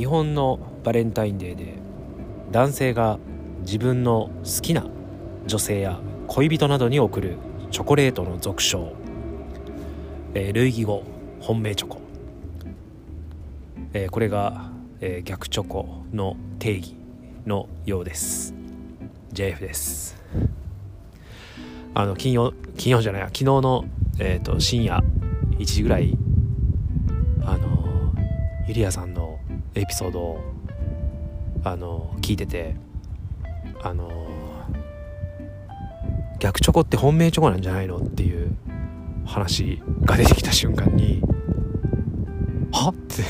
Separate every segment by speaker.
Speaker 1: 日本のバレンタインデーで男性が自分の好きな女性や恋人などに贈るチョコレートの俗称、えー、類義語本命チョコ、えー、これが、えー、逆チョコの定義のようです。JF です。あの金曜金曜じゃない昨日の、えーと、深夜1時ぐらいあのゆりやさんのエピソードをあの聞いててあの逆チョコって本命チョコなんじゃないのっていう話が出てきた瞬間には？って。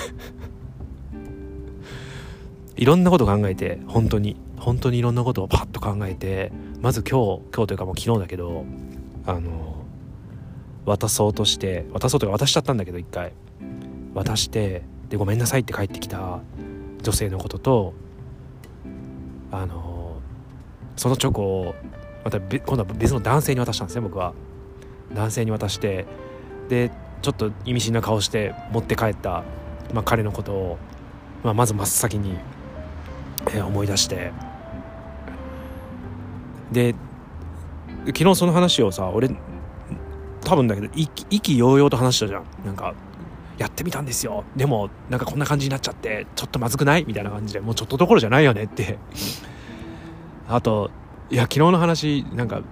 Speaker 1: いろんなこと考えて本当に本当にいろんなことをパッと考えてまず今日今日というかもう昨日だけどあの渡そうとして渡そうというか渡しちゃったんだけど一回。渡してでごめんなさいって帰ってきた女性のこととあのそのチョコをまた今度は別の男性に渡したんですね僕は。男性に渡してでちょっと意味深な顔して持って帰った、まあ、彼のことを、まあ、まず真っ先に、えー、思い出して。で昨日その話をさ俺多分だけど意気揚々と話したじゃん。なんかやってみたんですよ。でもなんかこんな感じになっちゃってちょっとまずくない？みたいな感じでもうちょっとどころじゃないよねって。あといや昨日の話なんか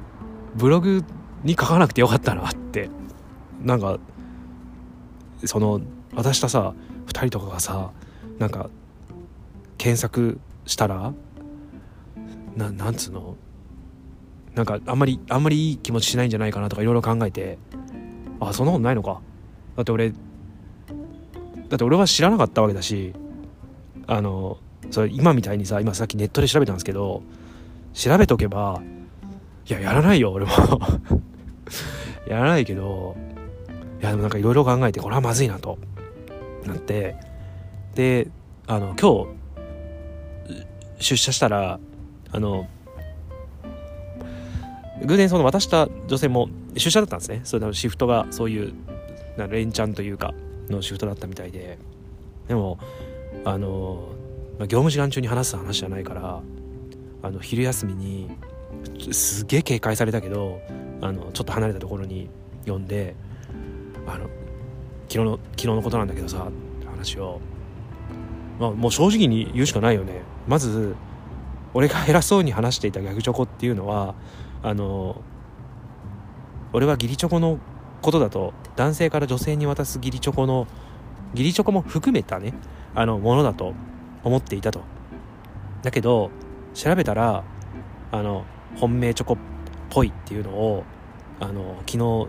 Speaker 1: ブログに書かなくてよかったなって。なんかその渡したさ2人とかがさなんか検索したらななんつうの？なんかあんまりあんまりいい気持ちしないんじゃないかなとかいろいろ考えてあそんなことないのか。だって俺だって俺は知らなかったわけだしあのそれ今みたいにさ今さっきネットで調べたんですけど調べとけばいややらないよ俺も。やらないけどいやでもなんかいろいろ考えてこれはまずいなと。なってであの今日出社したらあの偶然その渡した女性も出社だったんですね。それシフトがそういうな連チャンというか。のシフトだったみたいで。でもあの、ま、業務時間中に話す話じゃないからあの昼休みにすげえ警戒されたけどあのちょっと離れたところに呼んであの昨日の昨日のことなんだけどさって話を、まあ、もう正直に言うしかないよね。まず俺が偉そうに話していた逆チョコっていうのはあの俺は義理チョコのことだと男性から女性に渡す義理チョコの義理チョコも含めたねあのものだと思っていたと。だけど調べたらあの本命チョコっぽいっていうのをあの昨日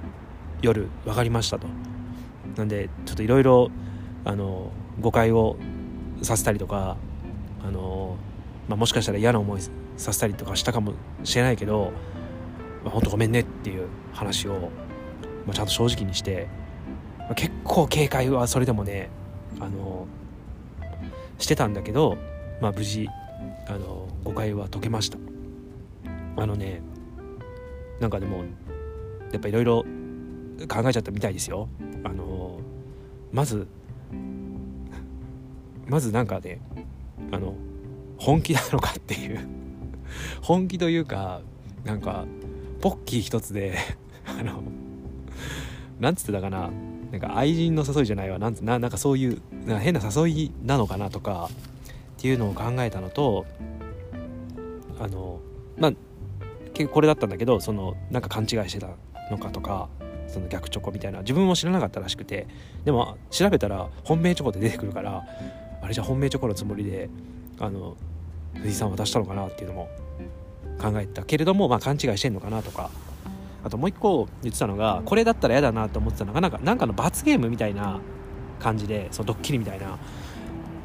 Speaker 1: 夜分かりましたと。なんでちょっといろいろ誤解をさせたりとかあの、まあ、もしかしたら嫌な思いさせたりとかしたかもしれないけど、まあ、本当ごめんねっていう話を、まあ、ちゃんと正直にして、まあ、結構警戒はそれでもねあのしてたんだけど、まあ、無事あの誤解は解けました。あのねなんかでもやっぱいろいろ考えちゃったみたいですよ。あのまずまずなんかねあの本気なのかっていう。本気というかなんかポッキー一つであのなんつってたかな？なんか愛人の誘いじゃないわ。なんななんかそういうな変な誘いなのかなとかっていうのを考えたのとあのまあ結構これだったんだけどそのなんか勘違いしてたのかとかその逆チョコみたいな自分も知らなかったらしくてでも調べたら本命チョコって出てくるからあれじゃ本命チョコのつもりであの藤井さん渡したのかなっていうのも考えたけれども、まあ、勘違いしてんのかなとかあともう一個言ってたのがこれだったら嫌だなと思ってたのがなんかなんかの罰ゲームみたいな感じでそのドッキリみたいな。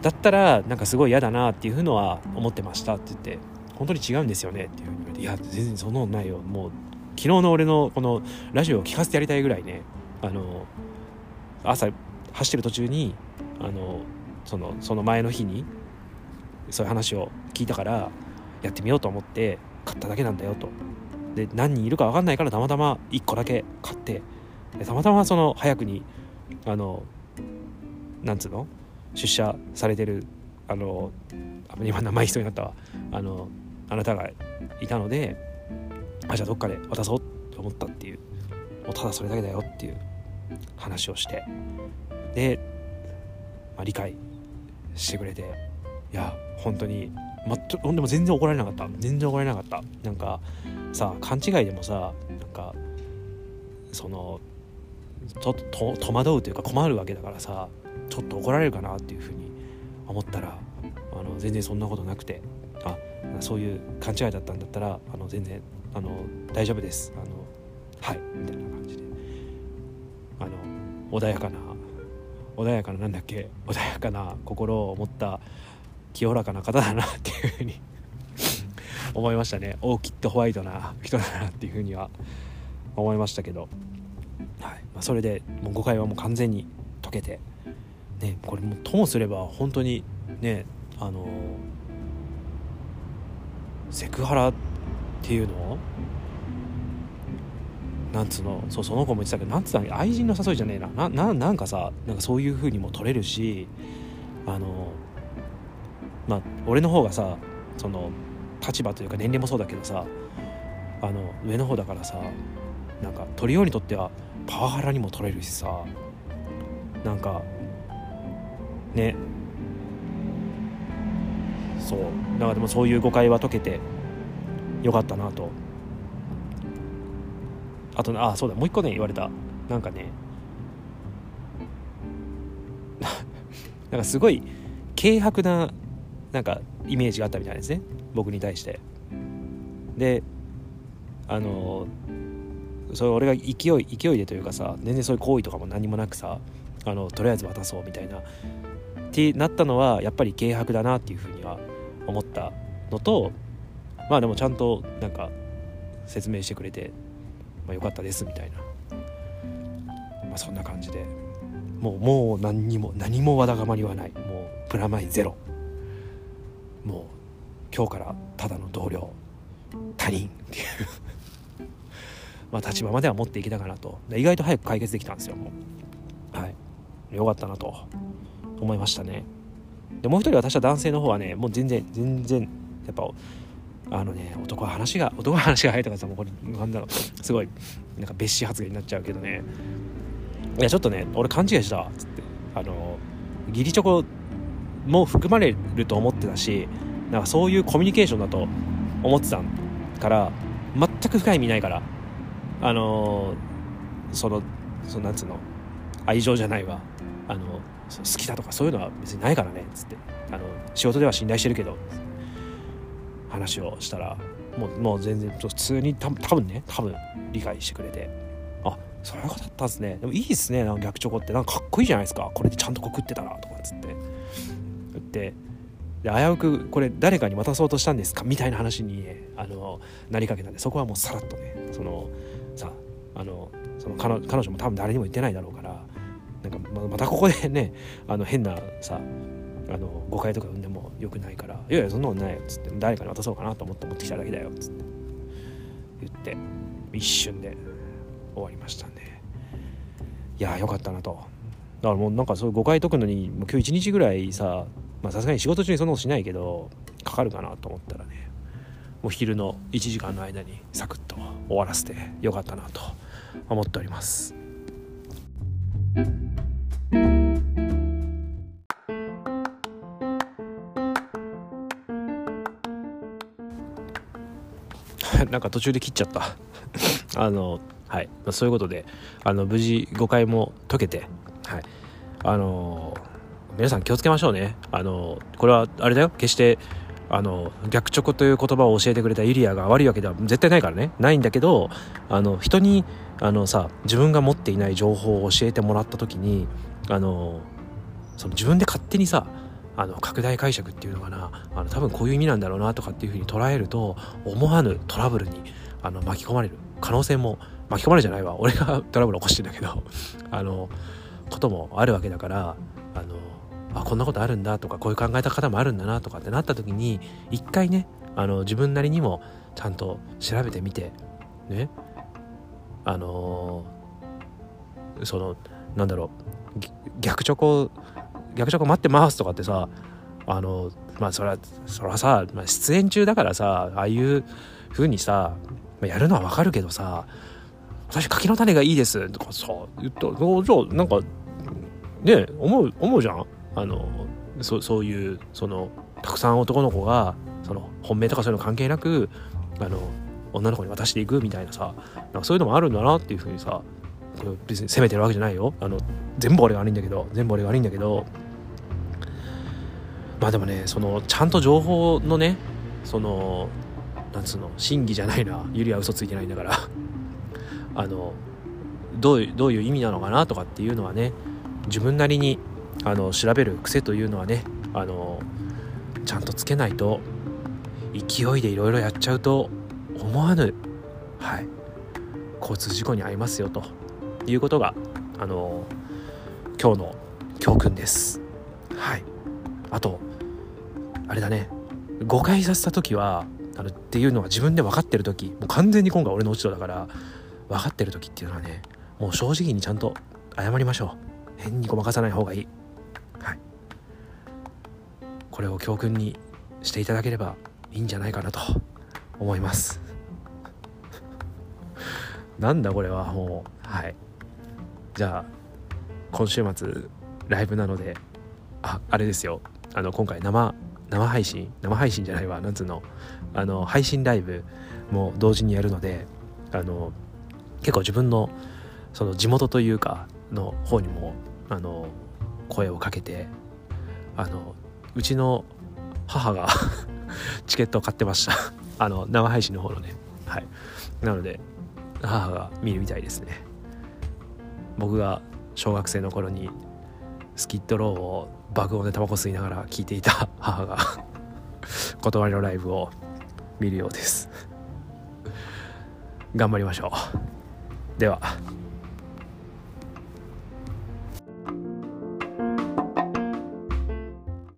Speaker 1: だったらなんかすごい嫌だなっていうのは思ってましたって言って本当に違うんですよねっていうふうに言われていや全然そんなのないよ。もう昨日の俺のこのラジオを聞かせてやりたいぐらいねあの朝走ってる途中にあのそのその前の日にそういう話を聞いたからやってみようと思って買っただけなんだよとで何人いるか分かんないからたまたま1個だけ買ってでたまたまその早くにあのなんつうの？出社されてるあの今名前必要になったわ。あのあなたがいたのであじゃあどっかで渡そうって思ったっていう。もうただそれだけだよっていう話をして。で、まあ、理解してくれていや本当にまでも全然怒られなかった。全然怒られなかった。なんかさ勘違いでもさなんかそのちょっと戸惑うというか困るわけだからさちょっと怒られるかなっていうふうに思ったらあの全然そんなことなくてあそういう勘違いだったんだったらあの全然あの大丈夫です。あのはいみたいな感じで。あの穏やかな穏やかななんだっけ穏やかな心を持った清らかな方だなっていうふうに 思いましたね。オーキッドホワイトな人だなっていうふうには思いましたけど、はい。まあ、それでもう誤解はもう完全に解けて、ね、これもともすれば本当にねあのセクハラっていうのなんつうのそうその子も言ってたけどなんつったの愛人の誘いじゃねえな。ななんかさなんかそういう風にも取れるしあのまあ俺の方がさその立場というか年齢もそうだけどさあの上の方だからさなんか取りようにとってはパワハラにも取れるしさなんかね。そう。だかでもそういう誤解は解けてよかったなと。あとあそうだもう一個ね言われた。なんかね。なんかすごい軽薄ななんかイメージがあったみたいですね。僕に対して。であのそれ俺が勢い勢いでというかさ全然そういう行為とかも何もなくさあのとりあえず渡そうみたいな。ってなったのはやっぱり軽薄だなっていうふうには思ったのとまあでもちゃんとなんか説明してくれて、まあ、よかったですみたいな、まあ、そんな感じで。もうもう何にも何もわだがまりはない。もうプラマイゼロ。もう今日からただの同僚他人っていうまあ立場までは持っていけたかなと。意外と早く解決できたんですよもう。はい。よかったなと思いましたね。でもう一人私は男性の方はねもう全然全然やっぱあのね男は話が男は話が早いとかさもうこれなんだろうすごいなんか別紙発言になっちゃうけどね。いやちょっとね俺勘違いしたっつって。あの義理チョコも含まれると思ってたしなんかそういうコミュニケーションだと思ってたから全く深い意味ないからあのそのそのなんつうの愛情じゃないわ。あの好きだとかそういうのは別にないからねっつって。あの仕事では信頼してるけど話をしたらもうもう全然普通に多分ね多分理解してくれてあそういうことだったんですね。でもいいっすねなんか逆チョコって。なんかかっこいいじゃないですか。これでちゃんとこう食ってたらとかっつって。てで危うくこれ誰かに渡そうとしたんですか？みたいな話に、あのなりかけたんでそこはもうさらっとねそのさあのその彼女も多分誰にも言ってないだろうからなんかまたここでねあの変なさあの誤解とか生んでもよくないから「いやいやそんなことないよ」っつって「誰かに渡そうかなと思って持ってきただけだよ」っつって言って一瞬で終わりましたんでいやよかったなと。だからもうなんかそういう誤解解くのにもう今日一日ぐらいさまあさすがに仕事中にそんなことしないけどかかるかなと思ったらねもう昼の1時間の間にサクッと終わらせてよかったなと思っております。なんか途中で切っちゃった。あのはい、まあ、そういうことであの無事誤解も解けてはい。あの皆さん気をつけましょうね。あのこれはあれだよ。決してあの逆チョコという言葉を教えてくれたユリアが悪いわけでは絶対ないからね。ないんだけどあの人にあのさ自分が持っていない情報を教えてもらった時にあのその自分で勝手にさあの拡大解釈っていうのかな。あの多分こういう意味なんだろうなとかっていうふうに捉えると思わぬトラブルにあの巻き込まれる。可能性も巻き込まれるじゃないわ。俺がトラブル起こしてんだけど。あのこともあるわけだからあこんなことあるんだとかこういう考えた方もあるんだなとかってなった時に一回ねあの自分なりにもちゃんと調べてみてね。あのー、そのなんだろう逆チョコ逆チョコ待ってますとかってさあのまあそれはそれはさ、まあ、出演中だからさああいう風にさやるのはわかるけどさ私柿の種がいいですとかさ言ったらじゃあなんかね思う思うじゃんあのそそういうそのたくさん男の子がその本命とかそういうの関係なくあの女の子に渡していくみたいなさなんかそういうのもあるんだなっていうふうにさ別に責めてるわけじゃないよ。あの全部俺が悪いんだけど全部俺が悪いんだけどまあでもねそのちゃんと情報のねそのなんつうの真偽じゃないな。ゆりは嘘ついてないんだから。あのどううどういう意味なのかなとかっていうのはね自分なりにあの調べる癖というのはねあのちゃんとつけないと勢いでいろいろやっちゃうと思わぬ、はい、交通事故に遭いますよということがあの今日の教訓です。はい、あとあれだね。誤解させた時はあのっていうのは自分で分かってる時もう完全に今回俺の落ち度だから分かってる時っていうのはねもう正直にちゃんと謝りましょう。変にごまかさない方がいいはい。これを教訓にしていただければいいんじゃないかなと思います。なんだこれはもう。はい。じゃあ今週末ライブなのでああれですよ。あの今回生生配信？生配信じゃないわ。なんつうの？あの配信ライブも同時にやるのであの結構自分のその地元というかの方にもあの声をかけてあのうちの母が チケットを買ってました。あの生配信の方のね。はい。なので母が見るみたいですね。僕が小学生の頃にスキットローを爆音でタバコ吸いながら聞いていた 母が断りのライブを見るようです。頑張りましょう。では。